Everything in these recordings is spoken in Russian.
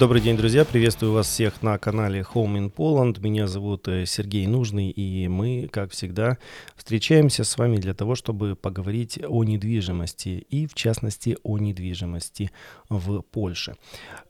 Добрый день, друзья. Приветствую вас всех на канале Home in Poland. Меня зовут э, Сергей Нужный, и мы, как всегда, встречаемся с вами для того, чтобы поговорить о недвижимости, и в частности о недвижимости в Польше.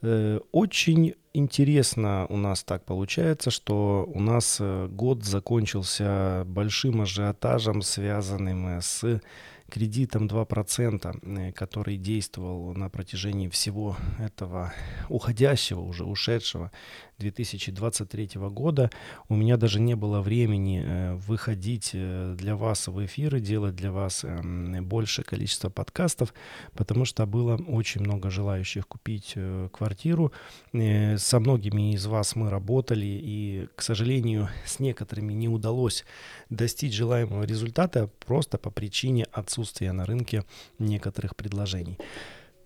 Э, очень интересно у нас так получается, что у нас э, год закончился большим ажиотажем, связанным с кредитом 2%, э, который действовал на протяжении всего этого уходящего, уже ушедшего 2023 года. У меня даже не было времени э, выходить э, для вас в эфиры, делать для вас эм, большее количество подкастов, потому что было очень много желающих купить квартиру. Со многими из вас мы работали, и, к сожалению, с некоторыми не удалось достичь желаемого результата просто по причине отсутствия отсутствия на рынке некоторых предложений.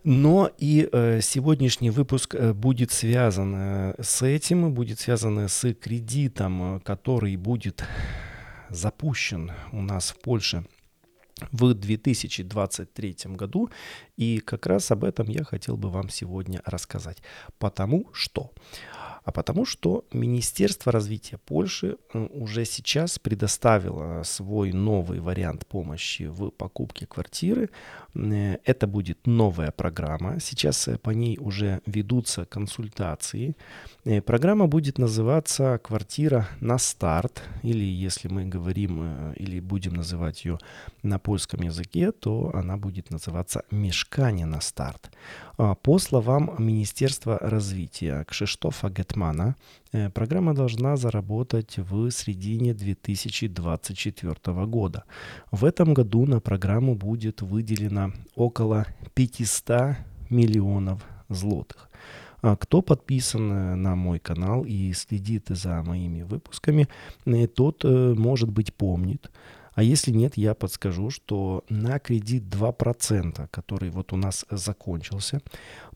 Но и э, сегодняшний выпуск э, будет связан э, с этим, будет связан с кредитом, э, который будет запущен у нас в Польше в 2023 году. И как раз об этом я хотел бы вам сегодня рассказать. Потому что а потому что Министерство развития Польши э, уже сейчас предоставило свой новый вариант помощи в покупке квартиры. Э, это будет новая программа. Сейчас э, по ней уже ведутся консультации. Программа будет называться «Квартира на старт», или если мы говорим или будем называть ее на польском языке, то она будет называться «Мешкание на старт». А, по словам Министерства развития Кшиштофа Гетмана, э, программа должна заработать в середине 2024 года. В этом году на программу будет выделено около 500 миллионов злотых. А кто подписан э, на мой канал и следит за моими выпусками, э, тот, может быть, помнит, а если нет, я подскажу, что на кредит 2%, который вот у нас закончился,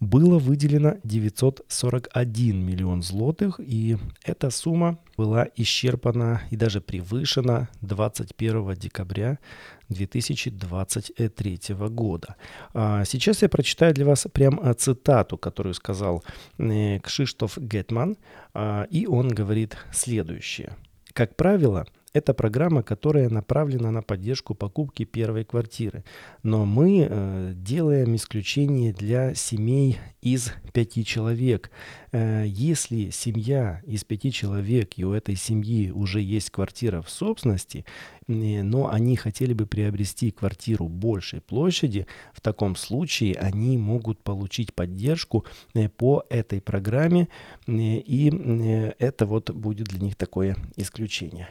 было выделено 941 миллион злотых, и эта сумма была исчерпана и даже превышена 21 декабря 2023 года. А сейчас я прочитаю для вас прям а, цитату, которую сказал э, Кшиштоф Гетман, а, и он говорит следующее. Как правило, это программа, которая направлена на поддержку покупки первой квартиры. Но мы э, делаем исключение для семей из пяти человек. Э, если семья из пяти человек, и у этой семьи уже есть квартира в собственности, э, но они хотели бы приобрести квартиру большей площади, в таком случае они могут получить поддержку э, по этой программе, э, и э, это вот будет для них такое исключение.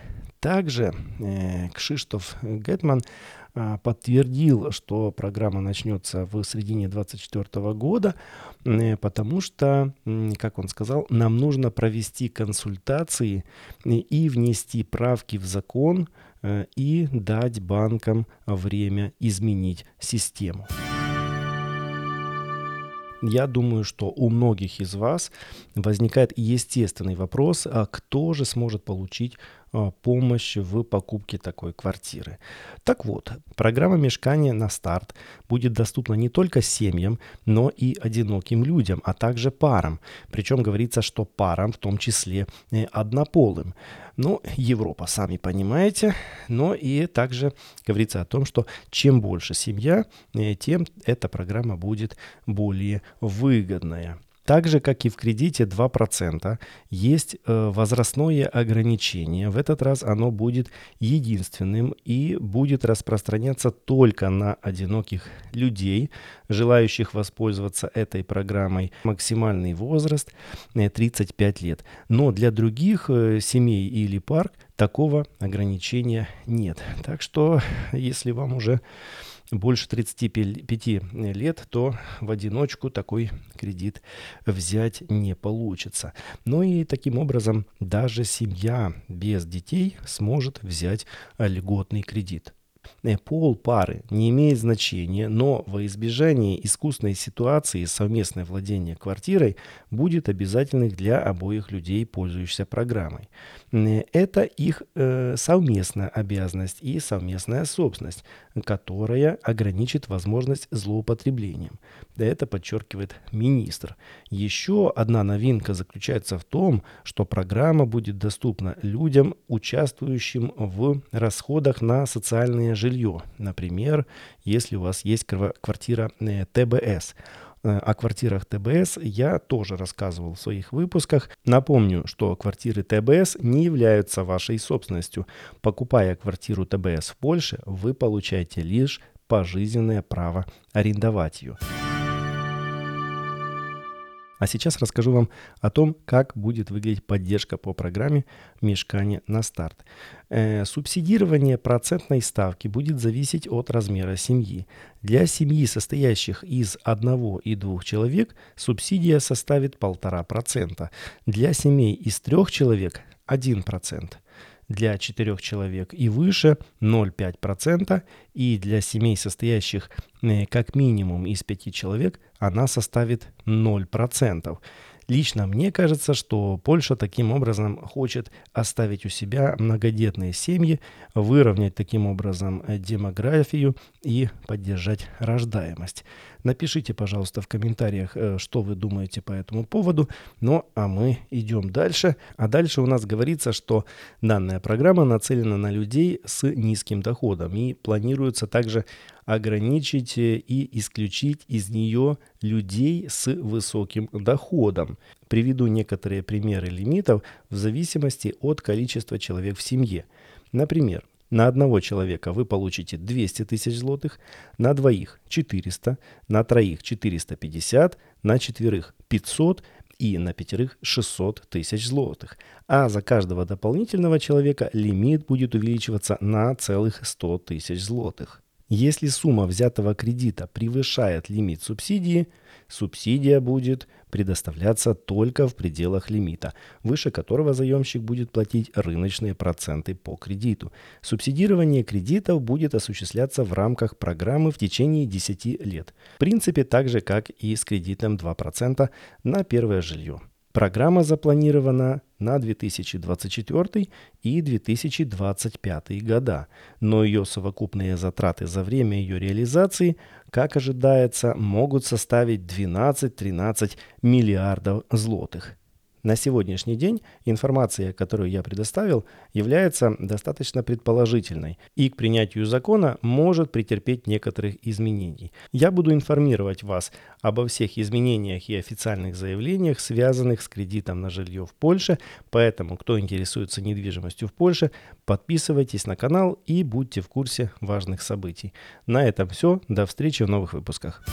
Также э, Кшиштоф Гетман э, подтвердил, что программа начнется в середине 2024 года, э, потому что, как он сказал, нам нужно провести консультации и внести правки в закон э, и дать банкам время изменить систему. Я думаю, что у многих из вас возникает естественный вопрос, а кто же сможет получить а, помощь в покупке такой квартиры. Так вот, программа «Мешкание на старт» будет доступна не только семьям, но и одиноким людям, а также парам. Причем говорится, что парам, в том числе э, однополым. Ну, Европа, сами понимаете. Но и также говорится о том, что чем больше семья, э, тем эта программа будет более выгодная. Так же, как и в кредите 2%, есть э, возрастное ограничение. В этот раз оно будет единственным и будет распространяться только на одиноких людей, желающих воспользоваться этой программой. Максимальный возраст э, 35 лет. Но для других э, семей или пар такого ограничения нет. Так что, если вам уже больше 35 лет, то в одиночку такой кредит взять не получится. Ну и таким образом даже семья без детей сможет взять льготный кредит. Э, пол пары не имеет значения, но во избежание искусной ситуации совместное владение квартирой будет обязательным для обоих людей, пользующихся программой. Э, это их э, совместная обязанность и совместная собственность, которая ограничит возможность злоупотреблением. Это подчеркивает министр. Еще одна новинка заключается в том, что программа будет доступна людям, участвующим в расходах на социальное жилье. Например, если у вас есть квартира э, ТБС – Э, о квартирах ТБС я тоже рассказывал в своих выпусках. Напомню, что квартиры ТБС не являются вашей собственностью. Покупая квартиру ТБС в Польше, вы получаете лишь пожизненное право арендовать ее. А сейчас расскажу вам о том, как будет выглядеть поддержка по программе «Мешкание на старт». Э, субсидирование процентной ставки будет зависеть от размера семьи. Для семьи, состоящих из одного и двух человек, субсидия составит 1,5%. Для семей из трех человек – 1% для 4 человек и выше 0,5%, и для семей, состоящих э, как минимум из 5 человек, она составит 0%. Лично мне кажется, что Польша таким образом хочет оставить у себя многодетные семьи, выровнять таким образом э, демографию и поддержать рождаемость. Напишите, пожалуйста, в комментариях, э, что вы думаете по этому поводу. Ну, а мы идем дальше. А дальше у нас говорится, что данная программа нацелена на людей с низким доходом и планируется также ограничить э, и исключить из нее людей с высоким доходом. Приведу некоторые примеры лимитов в зависимости от количества человек в семье. Например, на одного человека вы получите 200 тысяч злотых, на двоих 400, на троих 450, на четверых 500 и на пятерых 600 тысяч злотых. А за каждого дополнительного человека лимит будет увеличиваться на целых 100 тысяч злотых. Если сумма взятого кредита превышает лимит субсидии, субсидия будет предоставляться только в пределах лимита, выше которого заемщик будет платить рыночные проценты по кредиту. Субсидирование кредитов будет осуществляться в рамках программы в течение 10 лет. В принципе, так же, как и с кредитом 2% на первое жилье. Программа запланирована на 2024 и 2025 года, но ее совокупные затраты за время ее реализации, как ожидается, могут составить 12-13 миллиардов злотых. На сегодняшний день информация, которую я предоставил, является достаточно предположительной и к принятию закона может претерпеть некоторых изменений. Я буду информировать вас обо всех изменениях и официальных заявлениях, связанных с кредитом на жилье в Польше, поэтому, кто интересуется недвижимостью в Польше, подписывайтесь на канал и будьте в курсе важных событий. На этом все. До встречи в новых выпусках.